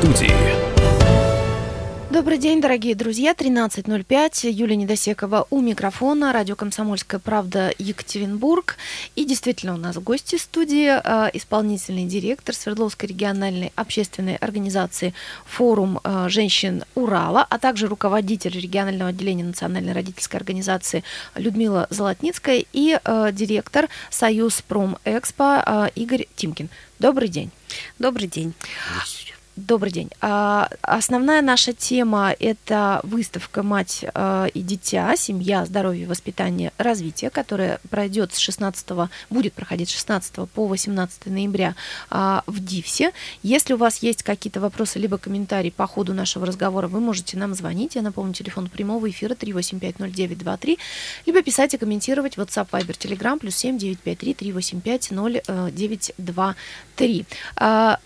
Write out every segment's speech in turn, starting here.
студии. Добрый день, дорогие друзья. 13.05. Юлия Недосекова у микрофона. Радио «Комсомольская правда» Екатеринбург. И действительно у нас в гости студии э, исполнительный директор Свердловской региональной общественной организации «Форум э, женщин Урала», а также руководитель регионального отделения Национальной родительской организации Людмила Золотницкая и э, директор Союз Промэкспо Игорь Тимкин. Добрый день. Добрый день. Добрый день. А, основная наша тема – это выставка «Мать а, и дитя. Семья, здоровье, воспитание, развитие», которая пройдет с 16, будет проходить с 16 по 18 ноября а, в ДИВСе. Если у вас есть какие-то вопросы либо комментарии по ходу нашего разговора, вы можете нам звонить. Я напомню, телефон прямого эфира 3850923, либо писать и комментировать WhatsApp, Viber, Telegram, плюс 7 953 385 0923.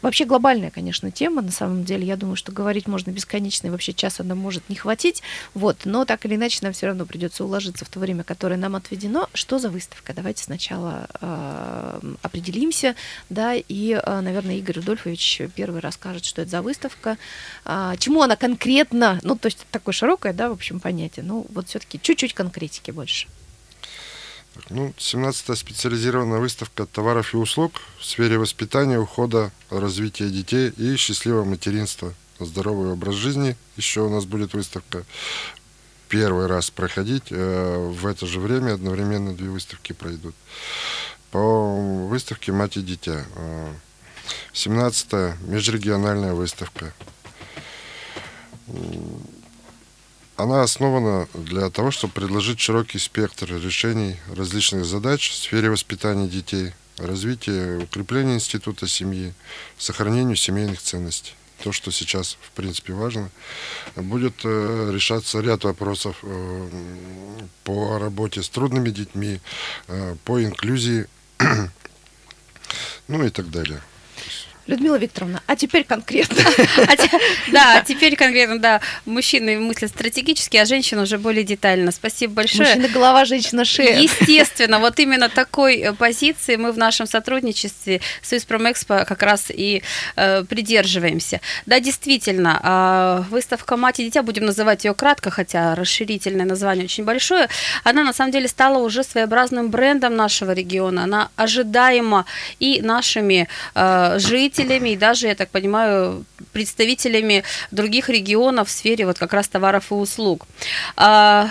Вообще глобальная, конечно, тема на самом деле. Я думаю, что говорить можно бесконечно, и вообще часа нам может не хватить. Вот, но так или иначе нам все равно придется уложиться в то время, которое нам отведено. Что за выставка? Давайте сначала э, определимся, да, и, э, наверное, Игорь Рудольфович первый расскажет, что это за выставка, э, чему она конкретно, ну, то есть такое широкое, да, в общем, понятие, ну, вот все-таки чуть-чуть конкретики больше. Ну, 17-я специализированная выставка товаров и услуг в сфере воспитания, ухода, развития детей и счастливого материнства. Здоровый образ жизни. Еще у нас будет выставка первый раз проходить. Э, в это же время одновременно две выставки пройдут. По выставке «Мать и дитя». 17-я э, межрегиональная выставка она основана для того, чтобы предложить широкий спектр решений различных задач в сфере воспитания детей, развития, укрепления института семьи, сохранению семейных ценностей. То, что сейчас, в принципе, важно. Будет э, решаться ряд вопросов э, по работе с трудными детьми, э, по инклюзии, ну и так далее. Людмила Викторовна, а теперь конкретно. Да, теперь конкретно, да. Мужчины мыслят стратегически, а женщина уже более детально. Спасибо большое. Мужчина голова, женщина шея. Естественно, вот именно такой э, позиции мы в нашем сотрудничестве с Испромэкспо как раз и э, придерживаемся. Да, действительно, э, выставка «Мать и дитя», будем называть ее кратко, хотя расширительное название очень большое, она на самом деле стала уже своеобразным брендом нашего региона. Она ожидаема и нашими э, жителями, жителями и даже, я так понимаю, представителями других регионов в сфере вот как раз товаров и услуг а,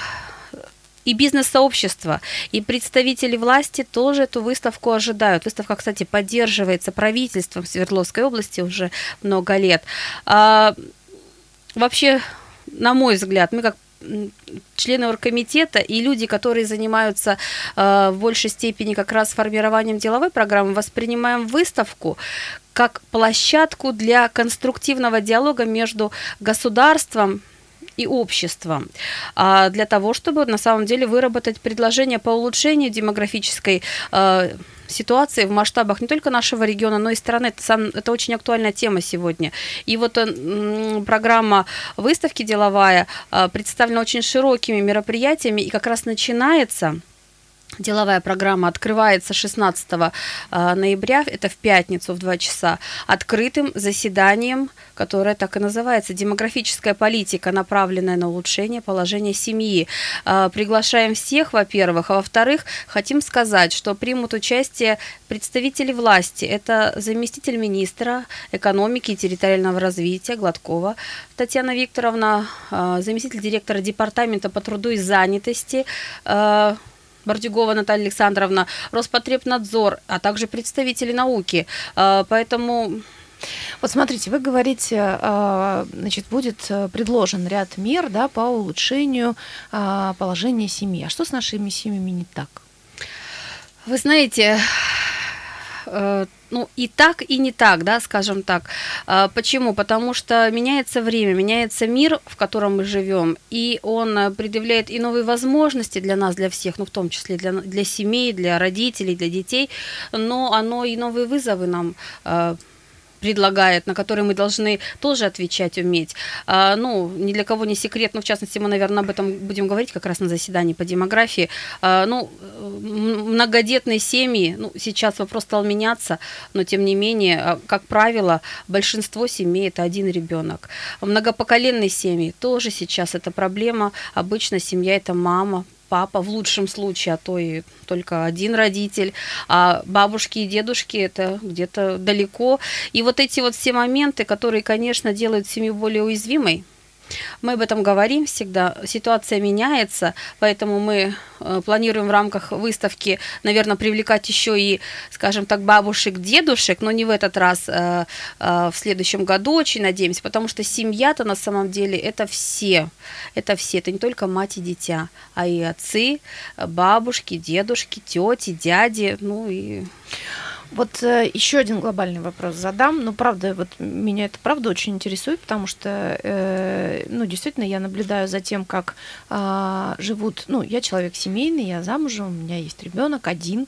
и бизнес-сообщество, и представители власти тоже эту выставку ожидают. Выставка, кстати, поддерживается правительством Свердловской области уже много лет. А, вообще, на мой взгляд, мы как члены оргкомитета и люди, которые занимаются э, в большей степени как раз формированием деловой программы, воспринимаем выставку как площадку для конструктивного диалога между государством, и обществом, а для того, чтобы на самом деле выработать предложение по улучшению демографической э, ситуации в масштабах не только нашего региона, но и страны. Это, сам, это очень актуальная тема сегодня. И вот э, программа выставки деловая э, представлена очень широкими мероприятиями и как раз начинается Деловая программа открывается 16 а, ноября, это в пятницу в 2 часа, открытым заседанием, которое так и называется «Демографическая политика, направленная на улучшение положения семьи». А, приглашаем всех, во-первых, а во-вторых, хотим сказать, что примут участие представители власти. Это заместитель министра экономики и территориального развития Гладкова Татьяна Викторовна, а, заместитель директора департамента по труду и занятости Бордюгова Наталья Александровна, Роспотребнадзор, а также представители науки. А, поэтому вот смотрите, вы говорите, а, значит, будет предложен ряд мер да, по улучшению а, положения семьи. А что с нашими семьями не так? Вы знаете, э, ну, и так, и не так, да, скажем так. А, почему? Потому что меняется время, меняется мир, в котором мы живем, и он э, предъявляет и новые возможности для нас, для всех, ну, в том числе для, для семей, для родителей, для детей, но оно и новые вызовы нам э, предлагает, на которые мы должны тоже отвечать уметь. А, ну, ни для кого не секрет, но в частности мы, наверное, об этом будем говорить как раз на заседании по демографии. А, ну, многодетные семьи, ну, сейчас вопрос стал меняться, но тем не менее, а, как правило, большинство семей это один ребенок. Многопоколенные семьи тоже сейчас это проблема. Обычно семья это мама, папа в лучшем случае, а то и только один родитель, а бабушки и дедушки это где-то далеко. И вот эти вот все моменты, которые, конечно, делают семью более уязвимой, мы об этом говорим всегда. Ситуация меняется, поэтому мы э, планируем в рамках выставки, наверное, привлекать еще и, скажем так, бабушек, дедушек, но не в этот раз, а, а в следующем году очень надеемся, потому что семья-то на самом деле это все, это все, это не только мать и дитя, а и отцы, бабушки, дедушки, тети, дяди, ну и вот э, еще один глобальный вопрос задам. Ну, правда, вот меня это правда очень интересует, потому что, э, ну, действительно, я наблюдаю за тем, как э, живут. Ну, я человек семейный, я замужем, у меня есть ребенок один,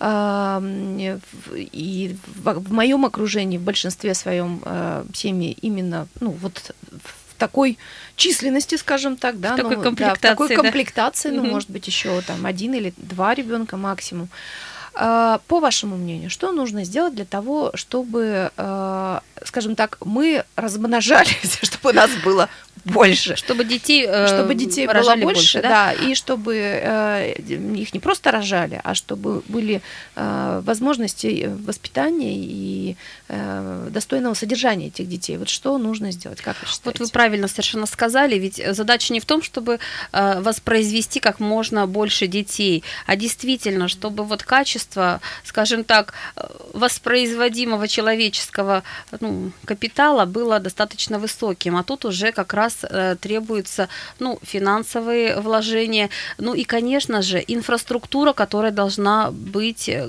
э, и в, в моем окружении, в большинстве своем э, семьи именно, ну, вот в такой численности, скажем так, да, в такой ну, комплектации, да, в такой комплектации, да? ну, угу. может быть, еще там один или два ребенка максимум. А, по вашему мнению, что нужно сделать для того, чтобы, а, скажем так, мы размножались, чтобы у нас было больше. Чтобы детей, э, чтобы детей было больше, больше да? да, и чтобы э, их не просто рожали, а чтобы были э, возможности воспитания и э, достойного содержания этих детей. Вот что нужно сделать, как вы считаете? Вот вы правильно совершенно сказали, ведь задача не в том, чтобы э, воспроизвести как можно больше детей, а действительно, чтобы вот качество, скажем так, воспроизводимого человеческого ну, капитала было достаточно высоким, а тут уже как раз раз э, требуются ну, финансовые вложения, ну и, конечно же, инфраструктура, которая должна быть э,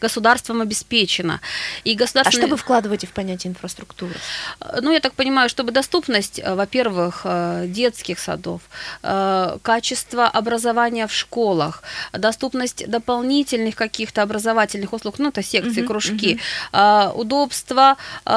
государством обеспечена. И государственные... А что вы вкладываете в понятие инфраструктуры? Э, ну, я так понимаю, чтобы доступность, во-первых, детских садов, качество образования в школах, доступность дополнительных каких-то образовательных услуг, ну, это секции, кружки, uh-huh. удобство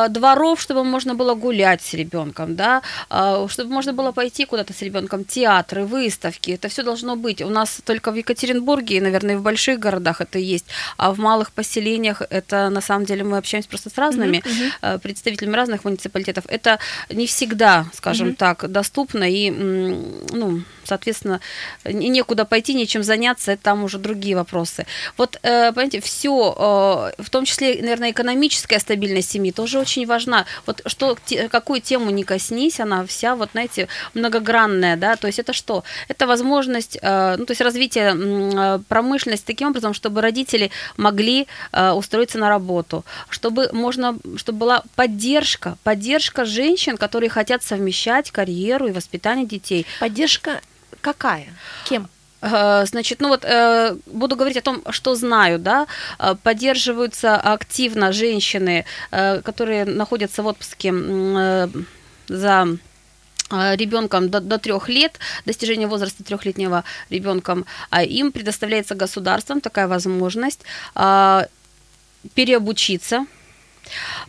дворов, чтобы можно было гулять с ребенком, да, а, чтобы можно было пойти куда-то с ребенком, театры, выставки, это все должно быть. У нас только в Екатеринбурге и, наверное, в больших городах это есть, а в малых поселениях это на самом деле мы общаемся просто с разными uh-huh, представителями разных муниципалитетов. Это не всегда, скажем uh-huh. так, доступно и, ну, соответственно, некуда пойти, нечем заняться, это там уже другие вопросы. Вот, э, понимаете, все, э, в том числе, наверное, экономическая стабильность семьи тоже очень важна. Вот что, какую тему не коснись, она вся, вот, знаете, многогранная, да, то есть это что? Это возможность, э, ну, то есть развитие промышленности таким образом, чтобы родители могли устроиться на работу, чтобы можно, чтобы была поддержка, поддержка женщин, которые хотят совмещать карьеру и воспитание детей. Поддержка Какая? Кем? Э, значит, ну вот э, буду говорить о том, что знаю, да, э, поддерживаются активно женщины, которые находятся в отпуске за ребенком до, до трех лет, достижение возраста трехлетнего ребенком, а им предоставляется государством такая возможность переобучиться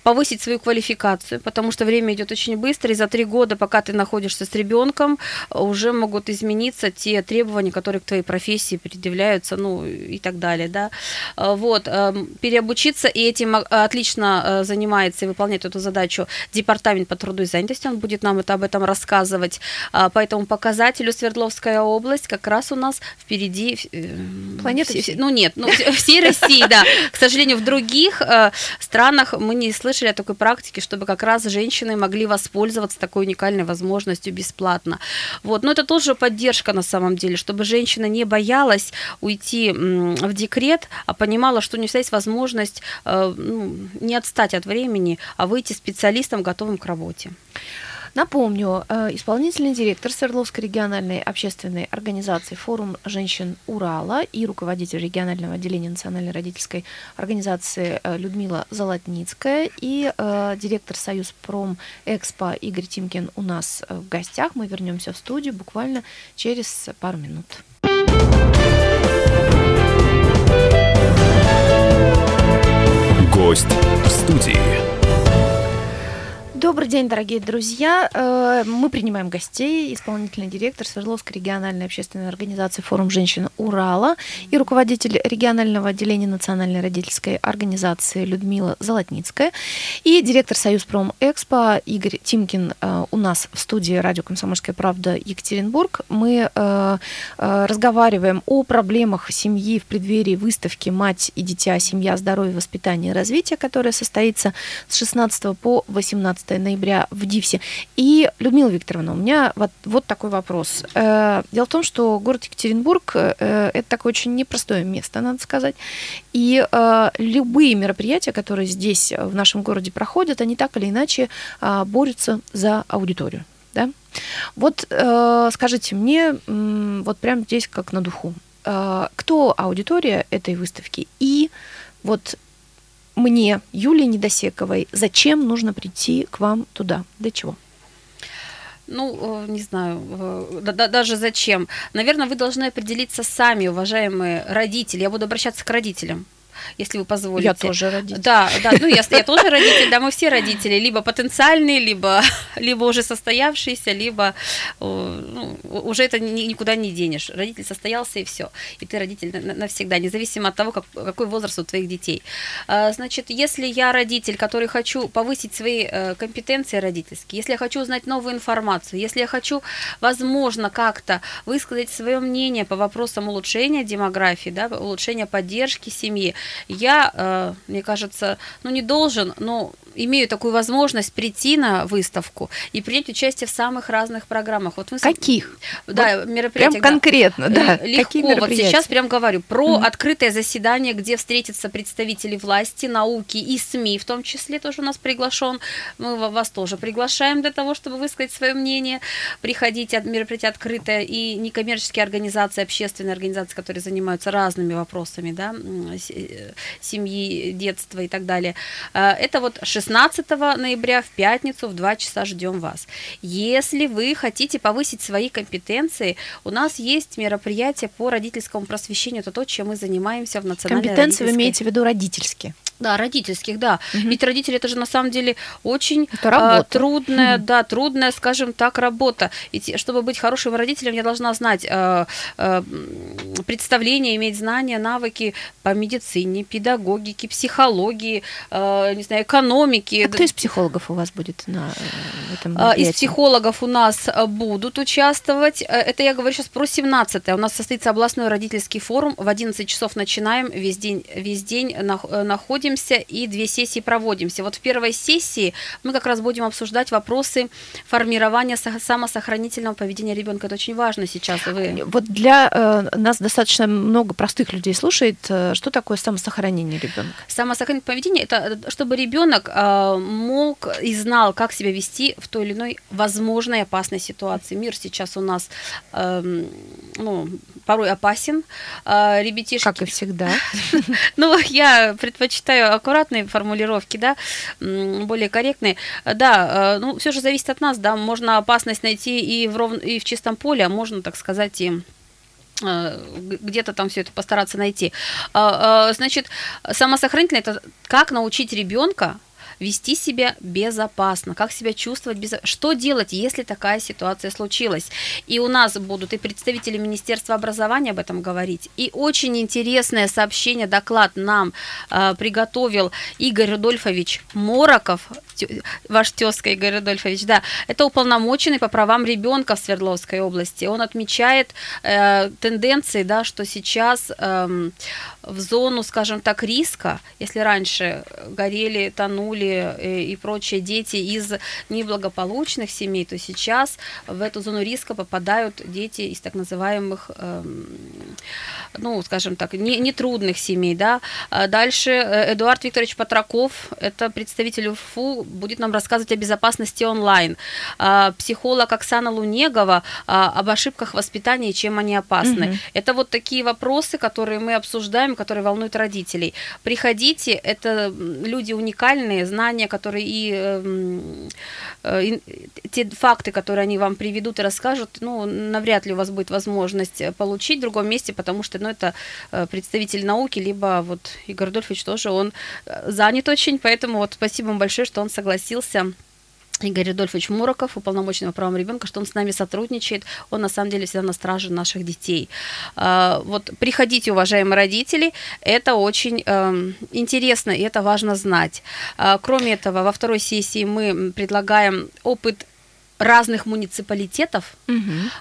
повысить свою квалификацию, потому что время идет очень быстро, и за три года, пока ты находишься с ребенком, уже могут измениться те требования, которые к твоей профессии предъявляются, ну и так далее, да. А, вот, эм, переобучиться, и этим отлично э, занимается и выполняет эту задачу Департамент по труду и занятости, он будет нам это, об этом рассказывать. А, по этому показателю Свердловская область как раз у нас впереди... Э, Планеты Ну нет, ну, всей России, да. К сожалению, в других э, странах мы не слышали о такой практике, чтобы как раз женщины могли воспользоваться такой уникальной возможностью бесплатно. Вот. Но это тоже поддержка на самом деле, чтобы женщина не боялась уйти в декрет, а понимала, что у нее есть возможность э, ну, не отстать от времени, а выйти специалистом, готовым к работе. Напомню, э, исполнительный директор Свердловской региональной общественной организации «Форум женщин Урала» и руководитель регионального отделения Национальной родительской организации э, Людмила Золотницкая и э, директор Союз Пром Экспо Игорь Тимкин у нас в гостях. Мы вернемся в студию буквально через пару минут. Гость в студии. День, дорогие друзья. Э, мы принимаем гостей. Исполнительный директор Свердловской региональной общественной организации «Форум женщин Урала» и руководитель регионального отделения Национальной родительской организации Людмила Золотницкая и директор Союз Пром Экспо Игорь Тимкин э, у нас в студии радио «Комсомольская правда» Екатеринбург. Мы э, разговариваем о проблемах семьи в преддверии выставки «Мать и дитя. Семья, здоровье, воспитание развитие», которая состоится с 16 по 18 ноября в ДИВСе. И, Людмила Викторовна, у меня вот, вот такой вопрос. Э, дело в том, что город Екатеринбург э, это такое очень непростое место, надо сказать. И э, любые мероприятия, которые здесь в нашем городе проходят, они так или иначе борются за аудиторию. Да? Вот скажите мне, вот прямо здесь как на духу, кто аудитория этой выставки и вот мне, Юлии Недосековой, зачем нужно прийти к вам туда? Для чего? Ну, э, не знаю, э, да, да, даже зачем. Наверное, вы должны определиться сами, уважаемые родители. Я буду обращаться к родителям если вы позволите. Я тоже родитель. Да, да, ну я, я тоже родитель, да, мы все родители, либо потенциальные, либо, либо уже состоявшиеся, либо ну, уже это никуда не денешь. Родитель состоялся и все, и ты родитель навсегда, независимо от того, как, какой возраст у твоих детей. А, значит, если я родитель, который хочу повысить свои э, компетенции родительские, если я хочу узнать новую информацию, если я хочу, возможно, как-то высказать свое мнение по вопросам улучшения демографии, да, улучшения поддержки семьи, я, э, мне кажется, ну не должен, но имею такую возможность прийти на выставку и принять участие в самых разных программах. Вот мы Каких? Да, вот мероприятия. Прям конкретно, да. Легко. Какие вот сейчас прям говорю про mm-hmm. открытое заседание, где встретятся представители власти, науки и СМИ, в том числе тоже у нас приглашен. Мы вас тоже приглашаем для того, чтобы высказать свое мнение. Приходите, мероприятие открытое и некоммерческие организации, общественные организации, которые занимаются разными вопросами, да, э, семьи, детства и так далее. Э, это вот 16 ноября в пятницу в 2 часа ждем вас. Если вы хотите повысить свои компетенции, у нас есть мероприятие по родительскому просвещению. Это то, чем мы занимаемся в национальной Компетенции вы имеете в виду родительские? Да, родительских, да. Угу. Ведь родители это же на самом деле очень а, трудная, угу. да, трудная, скажем так, работа. Ведь чтобы быть хорошим родителем, я должна знать а, а, представления, иметь знания, навыки по медицине, педагогике, психологии, а, не знаю, экономике. А кто из психологов у вас будет на э, этом мероприятии? Из психологов у нас будут участвовать. Э, это я говорю сейчас про 17 -е. У нас состоится областной родительский форум. В 11 часов начинаем, весь день, весь день находим находимся и две сессии проводимся. Вот в первой сессии мы как раз будем обсуждать вопросы формирования самосохранительного поведения ребенка. Это очень важно сейчас. Вы... Вот для э, нас достаточно много простых людей слушает. Э, что такое самосохранение ребенка? Самосохранительное поведение это э, чтобы ребенок э, мог и знал, как себя вести в той или иной возможной опасной ситуации. Мир сейчас у нас э, ну, порой опасен. Э, ребятишки... Как и всегда. Ну, я предпочитаю аккуратные формулировки, да, более корректные. Да, э, ну, все же зависит от нас, да, можно опасность найти и в, ров... и в чистом поле, а можно, так сказать, и э, где-то там все это постараться найти. А, а, значит, самосохранительное это как научить ребенка вести себя безопасно, как себя чувствовать, без... что делать, если такая ситуация случилась. И у нас будут и представители Министерства образования об этом говорить. И очень интересное сообщение, доклад нам э, приготовил Игорь Рудольфович Мороков, ваш тезка Игорь Рудольфович, да, это уполномоченный по правам ребенка в Свердловской области. Он отмечает э, тенденции, да, что сейчас э, в зону, скажем так, риска, если раньше горели, тонули э, и прочие дети из неблагополучных семей, то сейчас в эту зону риска попадают дети из так называемых, эм, ну, скажем так, нетрудных семей, да. А дальше э, Эдуард Викторович Патраков, это представитель УФУ, будет нам рассказывать о безопасности онлайн. А психолог Оксана Лунегова а, об ошибках воспитания и чем они опасны. Угу. Это вот такие вопросы, которые мы обсуждаем темы, которые волнуют родителей. Приходите, это люди уникальные, знания, которые и, эм, э, и те факты, которые они вам приведут и расскажут, ну, навряд ли у вас будет возможность получить в другом месте, потому что, ну, это э, представитель науки, либо вот Игорь Дольфович тоже, он э, занят очень, поэтому вот спасибо вам большое, что он согласился Игорь Рудольфович Мураков, уполномоченный по правам ребенка, что он с нами сотрудничает, он на самом деле всегда на страже наших детей. А, вот приходите, уважаемые родители, это очень эм, интересно и это важно знать. А, кроме этого, во второй сессии мы предлагаем опыт разных муниципалитетов. Угу.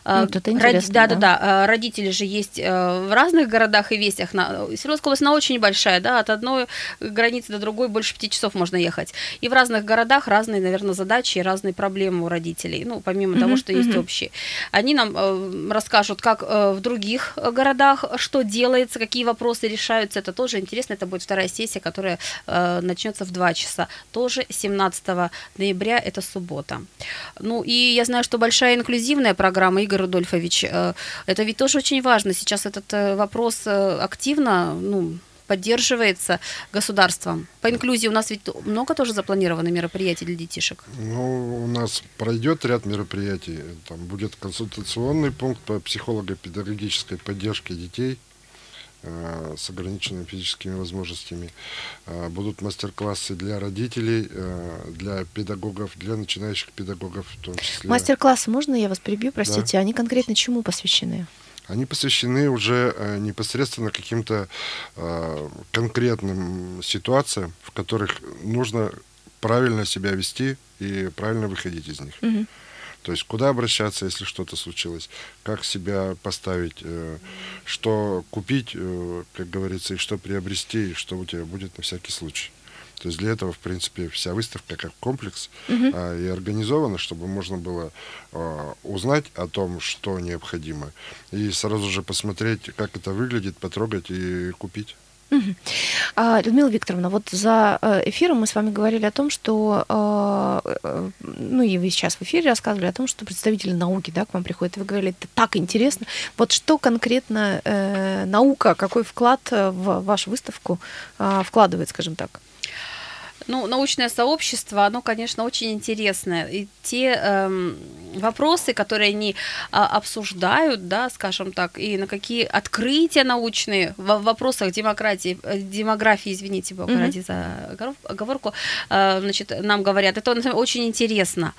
Вот это интересно, да, да, да, да. Родители же есть э, в разных городах и вестях. Свердловская область, она очень большая, да, от одной границы до другой больше пяти часов можно ехать. И в разных городах разные, наверное, задачи разные проблемы у родителей, ну, помимо угу, того, что есть угу. общие. Они нам э, расскажут, как э, в других городах, что делается, какие вопросы решаются. Это тоже интересно. Это будет вторая сессия, которая начнется в 2 часа. Тоже 17 ноября, это суббота. Ну, и я знаю, что большая инклюзивная программа, Игорь Рудольфович, э, это ведь тоже очень важно. Сейчас этот э, вопрос э, активно, ну, поддерживается государством. По инклюзии у нас ведь много тоже запланировано мероприятий для детишек? Ну, у нас пройдет ряд мероприятий. Там будет консультационный пункт по психолого-педагогической поддержке детей – с ограниченными физическими возможностями. Э, будут мастер-классы для родителей, э, для педагогов, для начинающих педагогов в том числе. Мастер-классы, можно я вас перебью, простите? Да. Они конкретно чему посвящены? Они посвящены уже непосредственно каким-то конкретным ситуациям, в которых нужно правильно себя вести и правильно выходить из них. Угу. То есть куда обращаться, если что-то случилось, как себя поставить, э, что купить, э, как говорится, и что приобрести, и что у тебя будет на всякий случай. То есть для этого, в принципе, вся выставка как комплекс угу. а, и организована, чтобы можно было а, узнать о том, что необходимо, и сразу же посмотреть, как это выглядит, потрогать и купить. А, Людмила Викторовна, вот за э, эфиром мы с вами говорили о том, что, а, э, ну и вы сейчас в эфире рассказывали о том, что представители науки да, к вам приходят, и вы говорили, это так интересно. Вот что конкретно э, наука, какой вклад в вашу выставку вкладывает, скажем так? Ну, научное сообщество, оно, конечно, очень интересное. И те эм, вопросы, которые они а, обсуждают, да, скажем так, и на какие открытия научные в вопросах демократии, э, демографии, извините, бога mm-hmm. ради за оговорку, э, значит, нам говорят, это очень интересно,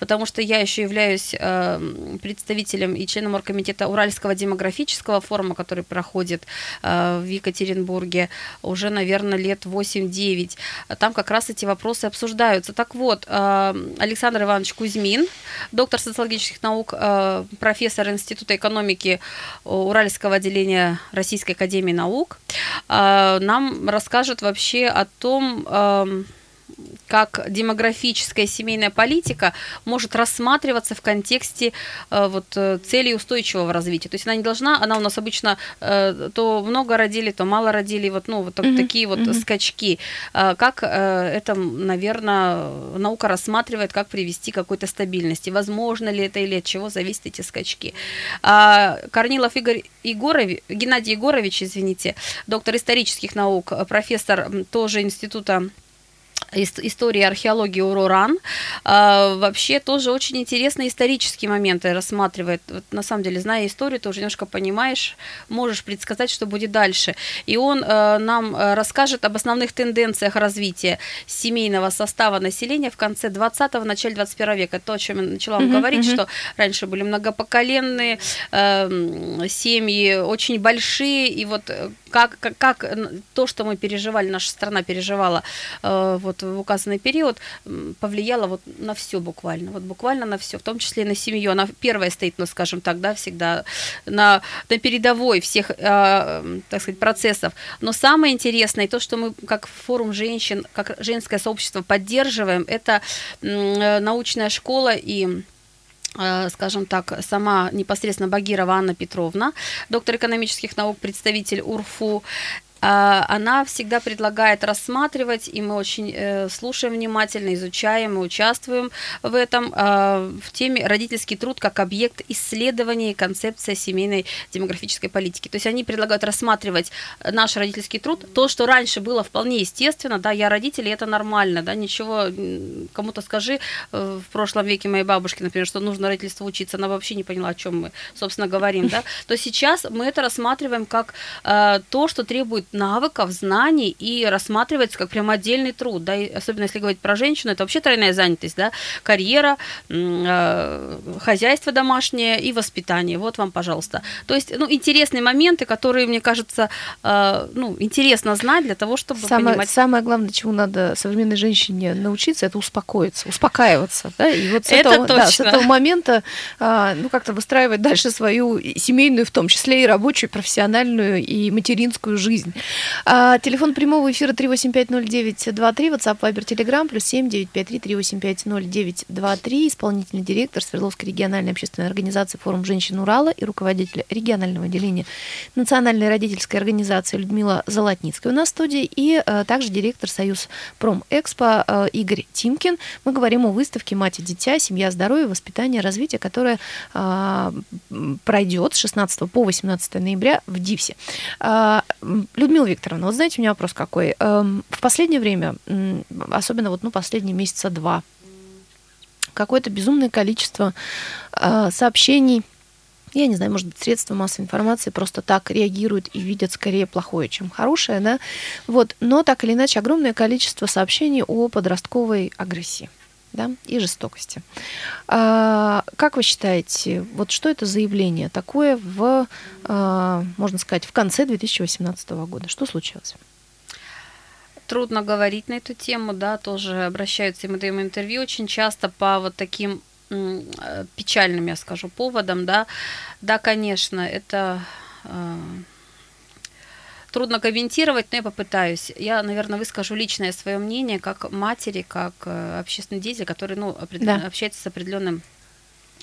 потому что я еще являюсь э, представителем и членом оргкомитета Уральского демографического форума, который проходит э, в Екатеринбурге уже, наверное, лет 8-9. Там как раз раз эти вопросы обсуждаются. Так вот, э, Александр Иванович Кузьмин, доктор социологических наук, э, профессор Института экономики Уральского отделения Российской академии наук, э, нам расскажет вообще о том, как демографическая семейная политика может рассматриваться в контексте э, вот, э, целей устойчивого развития. То есть она не должна, она у нас обычно э, то много родили, то мало родили, вот, ну, вот mm-hmm. такие вот mm-hmm. скачки. Как это, наверное, наука рассматривает, как привести к какой-то стабильности. Возможно ли это или от чего зависят эти скачки. А Корнилов Игорь Егорович, Геннадий Егорович, извините, доктор исторических наук, профессор тоже института истории археологии Уроран. А, вообще тоже очень интересные исторические моменты рассматривает. Вот, на самом деле, зная историю, ты уже немножко понимаешь, можешь предсказать, что будет дальше. И он э, нам э, расскажет об основных тенденциях развития семейного состава населения в конце 20-го, начале 21 века. То, о чем я начала вам uh-huh, говорить, uh-huh. что раньше были многопоколенные э, семьи, очень большие, и вот э, как, как, как то, что мы переживали, наша страна переживала э, вот в указанный период, повлияло вот на все буквально, вот буквально на все, в том числе и на семью. Она первая стоит, ну, скажем так, да, всегда на, на передовой всех, э, так сказать, процессов. Но самое интересное, то, что мы как форум женщин, как женское сообщество поддерживаем, это э, научная школа и Э, скажем так, сама непосредственно Багирова Анна Петровна, доктор экономических наук, представитель УРФУ, она всегда предлагает рассматривать, и мы очень э, слушаем внимательно, изучаем и участвуем в этом, а, в теме родительский труд как объект исследования и концепция семейной демографической политики. То есть они предлагают рассматривать наш родительский труд, то, что раньше было вполне естественно, да, я родитель, и это нормально, да, ничего, кому-то скажи, э, в прошлом веке моей бабушке, например, что нужно родительство учиться, она вообще не поняла, о чем мы, собственно, говорим, да, то сейчас мы это рассматриваем как э, то, что требует навыков, знаний и рассматривается как прям отдельный труд, да, и особенно если говорить про женщину, это вообще тройная занятость, да, карьера, э, хозяйство домашнее и воспитание. Вот вам, пожалуйста. То есть, ну, интересные моменты, которые, мне кажется, э, ну, интересно знать для того, чтобы самое, понимать. Самое главное, чему надо современной женщине научиться, это успокоиться, успокаиваться, да, и вот с, Это этого, да, с точно. этого момента, а, ну, как-то выстраивать дальше свою семейную, в том числе и рабочую, профессиональную и материнскую жизнь. А, телефон прямого эфира 3850923, WhatsApp, Viber, Telegram, плюс 7953-3850923, исполнительный директор Свердловской региональной общественной организации «Форум женщин Урала» и руководитель регионального отделения Национальной родительской организации Людмила Золотницкая у нас в студии, и э, также директор Союз Промэкспо э, Игорь Тимкин. Мы говорим о выставке «Мать и дитя. Семья, здоровье, воспитание, развитие», которая м, пройдет с 16 по 18 ноября в ДИВСе. А, Людмила Викторовна, вот знаете, у меня вопрос какой. Эм, В последнее время, особенно вот ну, последние месяца два, какое-то безумное количество э, сообщений, я не знаю, может быть, средства массовой информации просто так реагируют и видят скорее плохое, чем хорошее, да, вот, но так или иначе огромное количество сообщений о подростковой агрессии да, и жестокости. А, как вы считаете, вот что это за явление такое в, а, можно сказать, в конце 2018 года? Что случилось? Трудно говорить на эту тему, да, тоже обращаются, и мы даем интервью очень часто по вот таким э, печальным, я скажу, поводам, да. Да, конечно, это э, трудно комментировать, но я попытаюсь. Я, наверное, выскажу личное свое мнение как матери, как э, общественный деятель, который, ну, Да. общается с определенным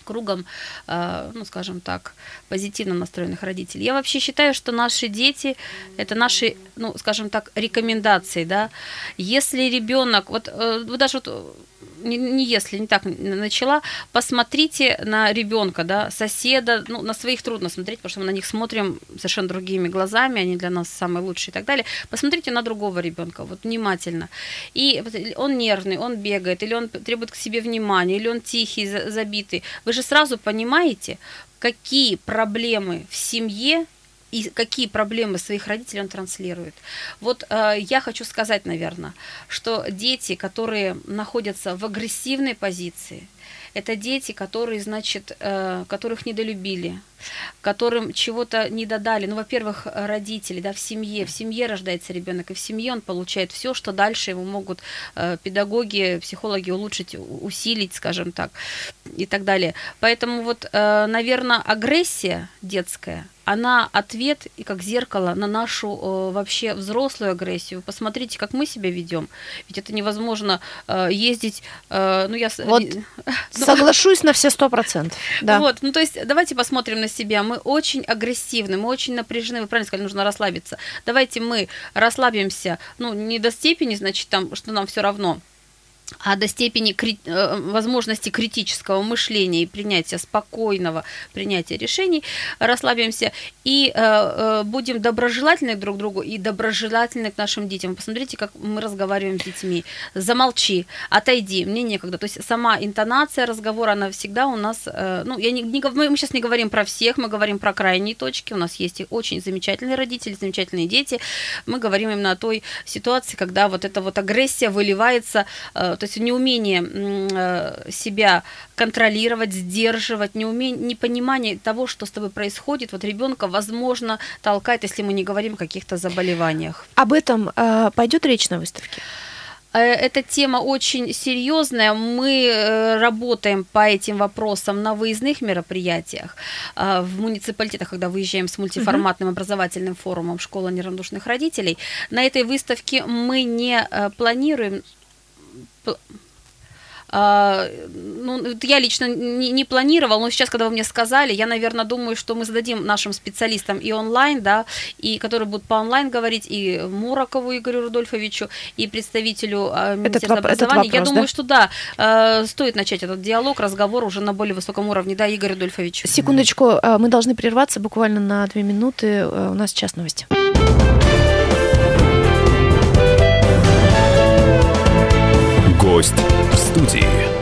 кругом, э, ну, скажем так, позитивно настроенных родителей. Я вообще считаю, что наши дети – это наши, ну, скажем так, рекомендации, да. Если ребенок, вот, э, вот даже вот не, не если, не так начала, посмотрите на ребенка, да, соседа, ну, на своих трудно смотреть, потому что мы на них смотрим совершенно другими глазами, они для нас самые лучшие и так далее. Посмотрите на другого ребенка, вот внимательно. И он нервный, он бегает, или он требует к себе внимания, или он тихий, за- забитый. Вы же сразу понимаете, какие проблемы в семье и какие проблемы своих родителей он транслирует. Вот э, я хочу сказать, наверное, что дети, которые находятся в агрессивной позиции, это дети, которые, значит, э, которых недолюбили, которым чего-то не додали. Ну, во-первых, родители, да, в семье, в семье рождается ребенок, и в семье он получает все, что дальше ему могут э, педагоги, психологи улучшить, усилить, скажем так, и так далее. Поэтому вот, наверное, агрессия детская, она ответ и как зеркало на нашу э, вообще взрослую агрессию. Посмотрите, как мы себя ведем. Ведь это невозможно э, ездить. э, ну я с- Вот Ну, Соглашусь на все сто процентов. Да. вот, ну то есть давайте посмотрим на себя. Мы очень агрессивны, мы очень напряжены. Вы правильно сказали, нужно расслабиться. Давайте мы расслабимся, ну не до степени, значит, там, что нам все равно, а до степени кри- э, возможности критического мышления и принятия спокойного принятия решений расслабимся и э, э, будем доброжелательны друг другу и доброжелательны к нашим детям. Посмотрите, как мы разговариваем с детьми. Замолчи, отойди, мне некогда. То есть сама интонация разговора, она всегда у нас, э, ну, я не, не гов- мы сейчас не говорим про всех, мы говорим про крайние точки. У нас есть очень замечательные родители, замечательные дети. Мы говорим именно о той ситуации, когда вот эта вот агрессия выливается, э, то есть неумение э, себя контролировать, сдерживать, неумение, непонимание того, что с тобой происходит. Вот ребенка, возможно, толкает, если мы не говорим о каких-то заболеваниях. Об этом э, пойдет речь на выставке? Э, Эта тема очень серьезная. Мы э, работаем по этим вопросам на выездных мероприятиях в муниципалитетах, когда выезжаем с мультиформатным образовательным форумом «Школа неравнодушных родителей». На этой выставке мы не планируем пл- а, ну, я лично не, не планировал, но сейчас, когда вы мне сказали, я, наверное, думаю, что мы зададим нашим специалистам и онлайн, да, и которые будут по онлайн говорить, и Муракову Игорю Рудольфовичу, и представителю а, Министерства этот образования. я вопрос, думаю, да? что да, э, стоит начать этот диалог, разговор уже на более высоком уровне, да, Игорь Рудольфович. Секундочку, э, мы должны прерваться буквально на две минуты. Э, У нас сейчас новости. Гость в студии.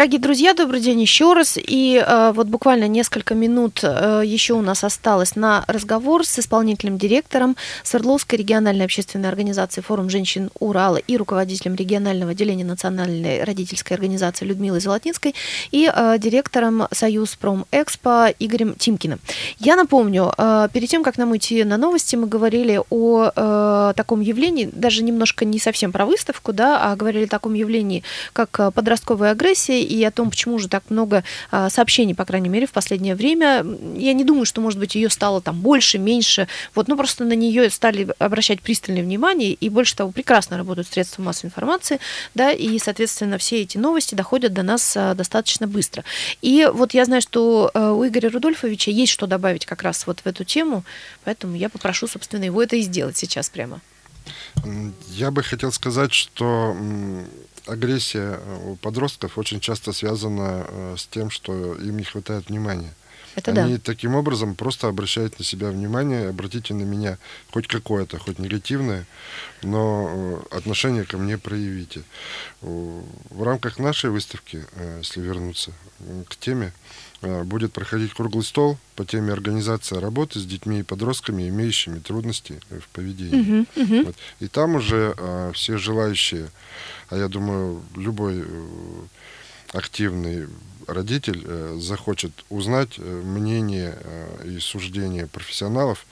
Дорогие друзья, добрый день еще раз. И э, вот буквально несколько минут э, еще у нас осталось на разговор с исполнительным директором Свердловской региональной общественной организации «Форум женщин Урала» и руководителем регионального отделения Национальной родительской организации Людмилой Золотницкой и э, директором Союз Промэкспо Игорем Тимкиным. Я напомню, э, перед тем, как нам уйти на новости, мы говорили о э, таком явлении, даже немножко не совсем про выставку, да, а говорили о таком явлении, как э, подростковая агрессия и о том, почему же так много а, сообщений, по крайней мере, в последнее время. Я не думаю, что, может быть, ее стало там больше, меньше. Вот, ну, просто на нее стали обращать пристальное внимание, и больше того, прекрасно работают средства массовой информации, да, и, соответственно, все эти новости доходят до нас а, достаточно быстро. И вот я знаю, что а, у Игоря Рудольфовича есть что добавить как раз вот в эту тему, поэтому я попрошу, собственно, его это и сделать сейчас прямо. Я бы хотел сказать, что агрессия э, у подростков очень часто связана э, с тем, что им не хватает внимания. Это Они да. таким образом просто обращают на себя внимание, обратите на меня хоть какое-то, хоть негативное, но э, отношение ко мне проявите. В рамках нашей выставки, если вернуться к теме, будет проходить круглый стол по теме организации работы с детьми и подростками, имеющими трудности в поведении. Uh-huh, uh-huh. Вот. И там уже все желающие а я думаю, любой э, активный родитель э, захочет узнать э, мнение и суждение профессионалов,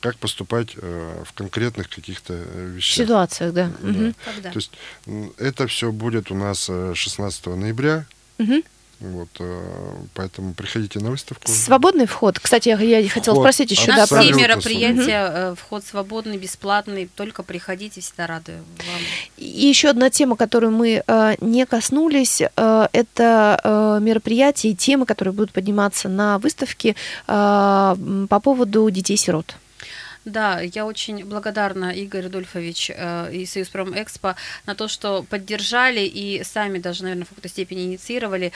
как поступать в конкретных каких-то вещах. Ситуациях, да. да. Угу. То есть это все будет у нас 16 ноября. Угу. Вот, э, поэтому приходите на выставку. Свободный вход. Кстати, я, я хотела спросить еще. На все мероприятия угу. вход свободный, бесплатный. Только приходите, всегда рады вам. И еще одна тема, которую мы э, не коснулись, э, это э, мероприятия и темы, которые будут подниматься на выставке э, по поводу детей-сирот. Да, я очень благодарна, Игорь Рудольфович э, и Союз Промэкспо, на то, что поддержали и сами даже, наверное, в какой-то степени инициировали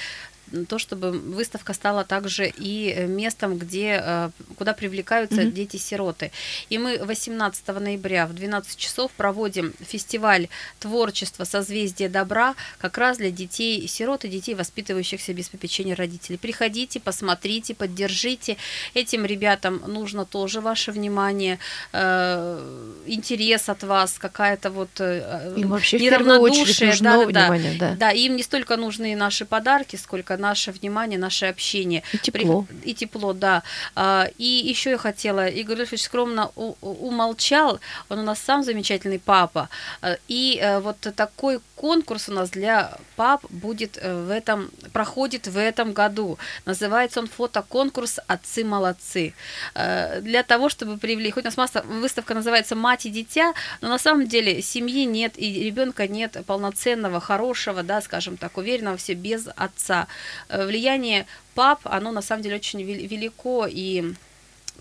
то, чтобы выставка стала также и э, местом, где, э, куда привлекаются mm-hmm. дети-сироты. И мы 18 ноября в 12 часов проводим фестиваль творчества «Созвездие добра» как раз для детей-сирот и детей, воспитывающихся без попечения родителей. Приходите, посмотрите, поддержите. Этим ребятам нужно тоже ваше внимание, э, интерес от вас, какая-то вот им вообще неравнодушие. Да, да, внимание, да. да, им не столько нужны наши подарки, сколько наше внимание, наше общение. И тепло. И тепло, да. А, и еще я хотела, Игорь Львович скромно умолчал, он у нас сам замечательный папа. А, и э, вот такой конкурс у нас для пап будет э, в этом, проходит в этом году. Называется он фотоконкурс «Отцы молодцы». Э, для того, чтобы привлечь, хоть у нас масса, выставка называется «Мать и дитя», но на самом деле семьи нет и ребенка нет полноценного, хорошего, да, скажем так, уверенного все без отца. Э, влияние пап, оно на самом деле очень велико и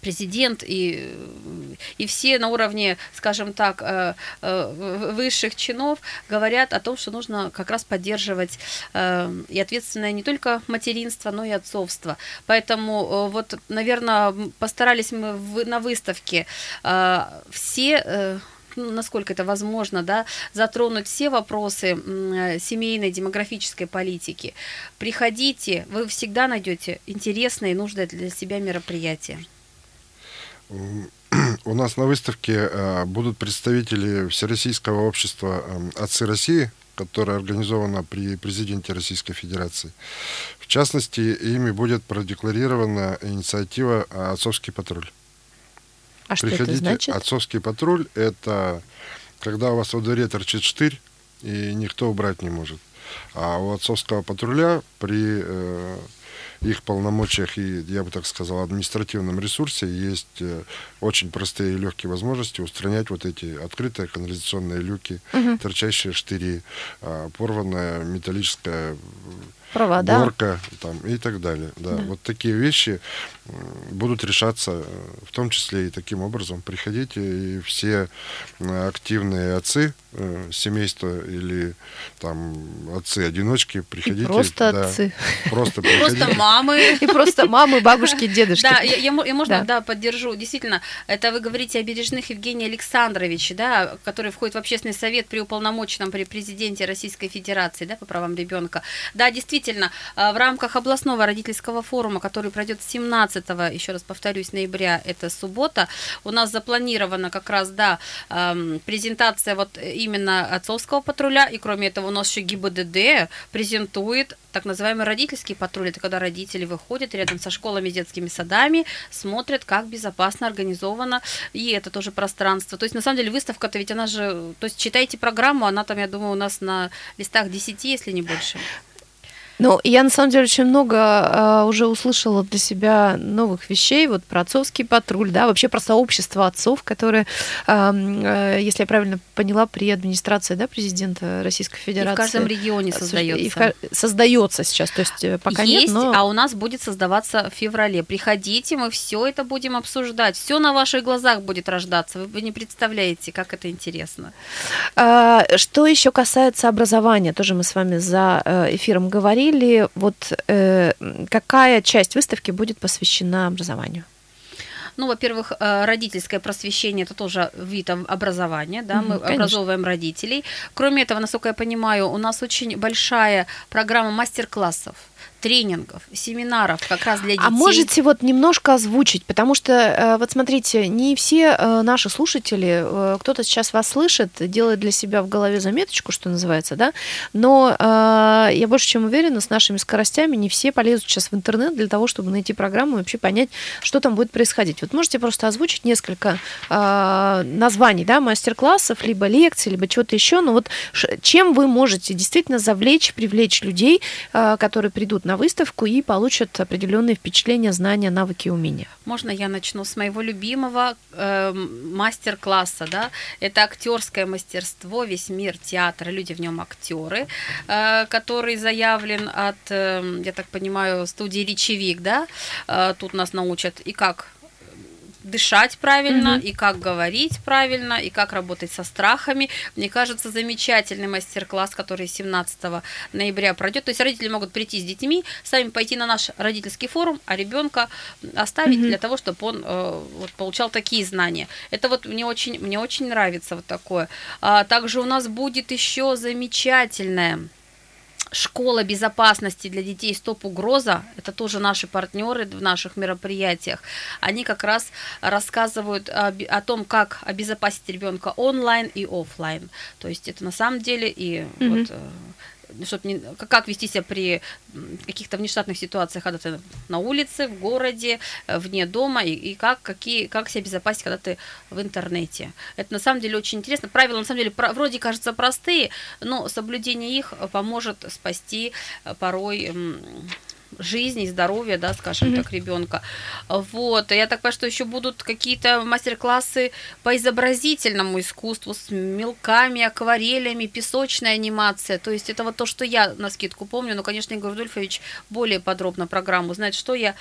президент и, и все на уровне, скажем так, э, э, высших чинов говорят о том, что нужно как раз поддерживать и ответственное не только материнство, но и отцовство. Поэтому вот, наверное, постарались мы на выставке все насколько это возможно, да, затронуть все вопросы семейной демографической политики. Приходите, вы всегда найдете интересное и нужное для себя мероприятие. У нас на выставке э, будут представители Всероссийского общества эм, «Отцы России», которое организовано при президенте Российской Федерации. В частности, ими будет продекларирована инициатива «Отцовский патруль». А что Приходите, это значит? Отцовский патруль – это когда у вас во дворе торчит штырь, и никто убрать не может. А у отцовского патруля при э, их полномочиях и, я бы так сказал, административном ресурсе есть э, очень простые и легкие возможности устранять вот эти открытые канализационные люки, угу. торчащие штыри, э, порванная металлическая Провода. уборка там, и так далее. Да. Да. Вот такие вещи будут решаться э, в том числе и таким образом. Приходите, и все э, активные отцы э, семейства или там отцы-одиночки, И приходите. просто да, отцы. Просто приходите. Просто мамы. И просто мамы, бабушки, дедушки. Да, я, я я можно, Да. да. поддержу. Действительно, это вы говорите о Бережных Евгении Александровиче, да, который входит в общественный совет при уполномоченном при президенте Российской Федерации, да, по правам ребенка. Да, действительно, а, в рамках областного родительского форума, который пройдет 17 еще раз повторюсь, ноября, это суббота, у нас запланирована как раз, да, ам, презентация вот именно отцовского патруля, и кроме этого у нас еще ГИБДД презентует так называемый родительский патруль. Это когда родители выходят рядом со школами, детскими садами, смотрят, как безопасно организовано и это тоже пространство. То есть, на самом деле, выставка-то ведь она же... То есть, читайте программу, она там, я думаю, у нас на листах 10, если не больше. Ну, я на самом деле очень много э, уже услышала для себя новых вещей, вот про отцовский патруль, да, вообще про сообщество отцов, которые, эм, э, если я правильно поняла, при администрации, да, президента Российской И Федерации. в каждом регионе осуществ- создается. и в создается сейчас, то есть э, пока Есть, нет, но... а у нас будет создаваться в феврале. Приходите, мы все это будем обсуждать. Все на ваших глазах будет рождаться. Вы- Вы не представляете, как это интересно. А, Что еще касается образования, тоже мы с вами за э, эфиром говорили. Вот э, какая часть выставки будет посвящена образованию? Ну, во-первых, э, родительское просвещение это тоже вид об- образования, да, мы конечно. образовываем родителей. Кроме этого, насколько я понимаю, у нас очень большая программа мастер-классов, тренингов, семинаров как раз для детей. А можете вот немножко озвучить, потому что э, вот смотрите, не все э, наши слушатели, э, кто-то сейчас вас слышит, делает для себя в голове заметочку, что называется, да, но я больше чем уверена, с нашими скоростями не все полезут сейчас в интернет для того, чтобы найти программу и вообще понять, что там будет происходить. Вот можете просто озвучить несколько названий, да, мастер-классов, либо лекций, либо чего-то еще, но вот чем вы можете действительно завлечь, привлечь людей, которые придут на выставку и получат определенные впечатления, знания, навыки и умения. Можно я начну с моего любимого эм, мастер-класса, да? Это актерское мастерство, весь мир театра, люди в нем актеры, э, который заявлен от, эм, я так понимаю, студии Речевик, да? Э, тут нас научат и как дышать правильно, Мгм. и как говорить правильно, и как работать со страхами. Мне кажется, замечательный мастер-класс, который 17 ноября пройдет. То есть родители могут прийти с детьми, сами пойти на наш родительский форум, а ребенка оставить Мгм. для того, чтобы он э, вот, получал такие знания. Это вот мне очень, мне очень нравится вот такое. А также у нас будет еще замечательное Школа безопасности для детей «Стоп угроза» – это тоже наши партнеры в наших мероприятиях. Они как раз рассказывают о, о том, как обезопасить ребенка онлайн и офлайн. То есть это на самом деле и Мгм. вот, чтоб не, как- вести себя при каких-то внештатных ситуациях, когда ты на улице, в городе, э, вне дома, и, и как, какие, как себя безопасить, когда ты в интернете. Это на самом деле очень интересно. Правила на самом деле про- вроде кажутся простые, но соблюдение их э, поможет спасти э, порой м, жизнь и здоровье, да, скажем Мгм. так, ребенка. Вот. Я так понимаю, что еще будут какие-то мастер-классы по изобразительному искусству с мелками, акварелями, песочная анимация. То есть это вот то, что я на скидку помню. Но, конечно, Игорь Рудольфович более подробно программу знает, что я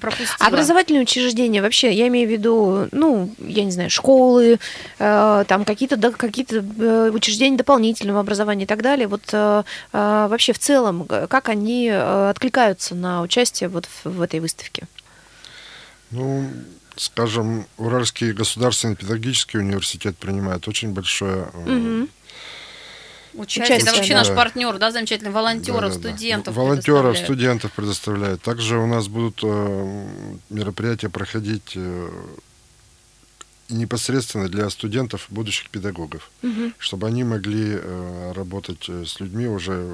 пропустила. Образовательные учреждения вообще, я имею в виду, ну, я не знаю, школы, э, там какие-то да, какие-то э, учреждения дополнительного образования и так далее. Вот э, э, вообще в целом, э, как они э, откликаются на участие вот в, в этой выставке? Ну, скажем, Уральский государственный педагогический университет принимает очень большое Мгм. Участие. Участие, Это вообще да. наш партнер, да, замечательный, волонтеров, Да-да-да. студентов. Волонтеров, предоставляет. студентов предоставляют. Также у нас будут э, мероприятия проходить э, непосредственно для студентов, будущих педагогов, Мгм. чтобы они могли э, работать с людьми уже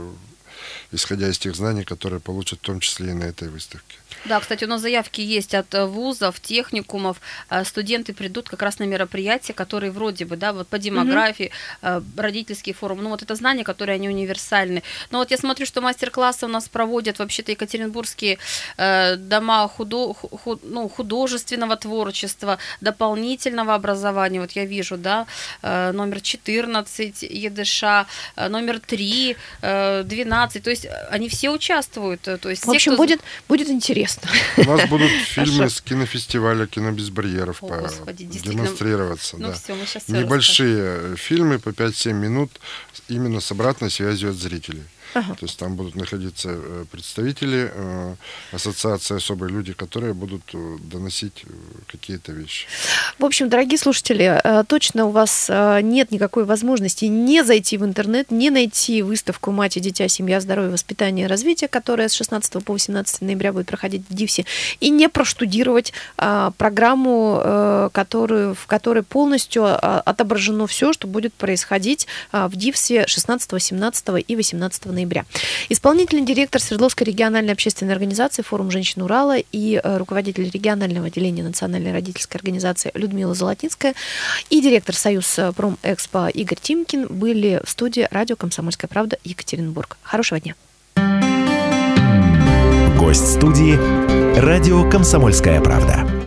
исходя из тех знаний, которые получат в том числе и на этой выставке. Да, кстати, у нас заявки есть от э, вузов, техникумов. Э, Студенты придут как раз на мероприятия, которые вроде бы, да, вот по демографии, э, родительский форум. Ну, вот это знания, которые они универсальны. Но вот я смотрю, что мастер-классы у нас проводят вообще-то екатеринбургские дома худо, ху- ху- ну, художественного творчества, дополнительного образования. Вот я вижу, да, номер 14 ЕДШ, номер 3, э, 12. То есть они все участвуют. То есть В общем, кто... будет, будет интересно. У нас будут фильмы с кинофестиваля «Кино без барьеров» О, по- Господи, действительно. демонстрироваться. Ну да. все, мы сейчас Небольшие фильмы по 5-7 минут именно с обратной связью от зрителей. Ага. То есть там будут находиться э, представители э, ассоциации особые люди, которые будут э, доносить э, какие-то вещи. В общем, дорогие слушатели, точно у вас нет никакой возможности не зайти в интернет, не найти выставку «Мать и дитя. Семья, здоровье, воспитание и развитие», которая с 16 по 18 ноября будет проходить в ДИВСе, и не проштудировать программу, которую, в которой полностью отображено все, что будет происходить в ДИВСе 16, 17 и 18 ноября. Исполнительный директор Свердловской региональной общественной организации «Форум женщин Урала» и э, руководитель регионального отделения Национальной родительской организации Людмила Золотинская и директор Союз Промэкспо Игорь Тимкин были в студии радио «Комсомольская правда» Екатеринбург. Хорошего дня. Гость студии «Радио Комсомольская правда».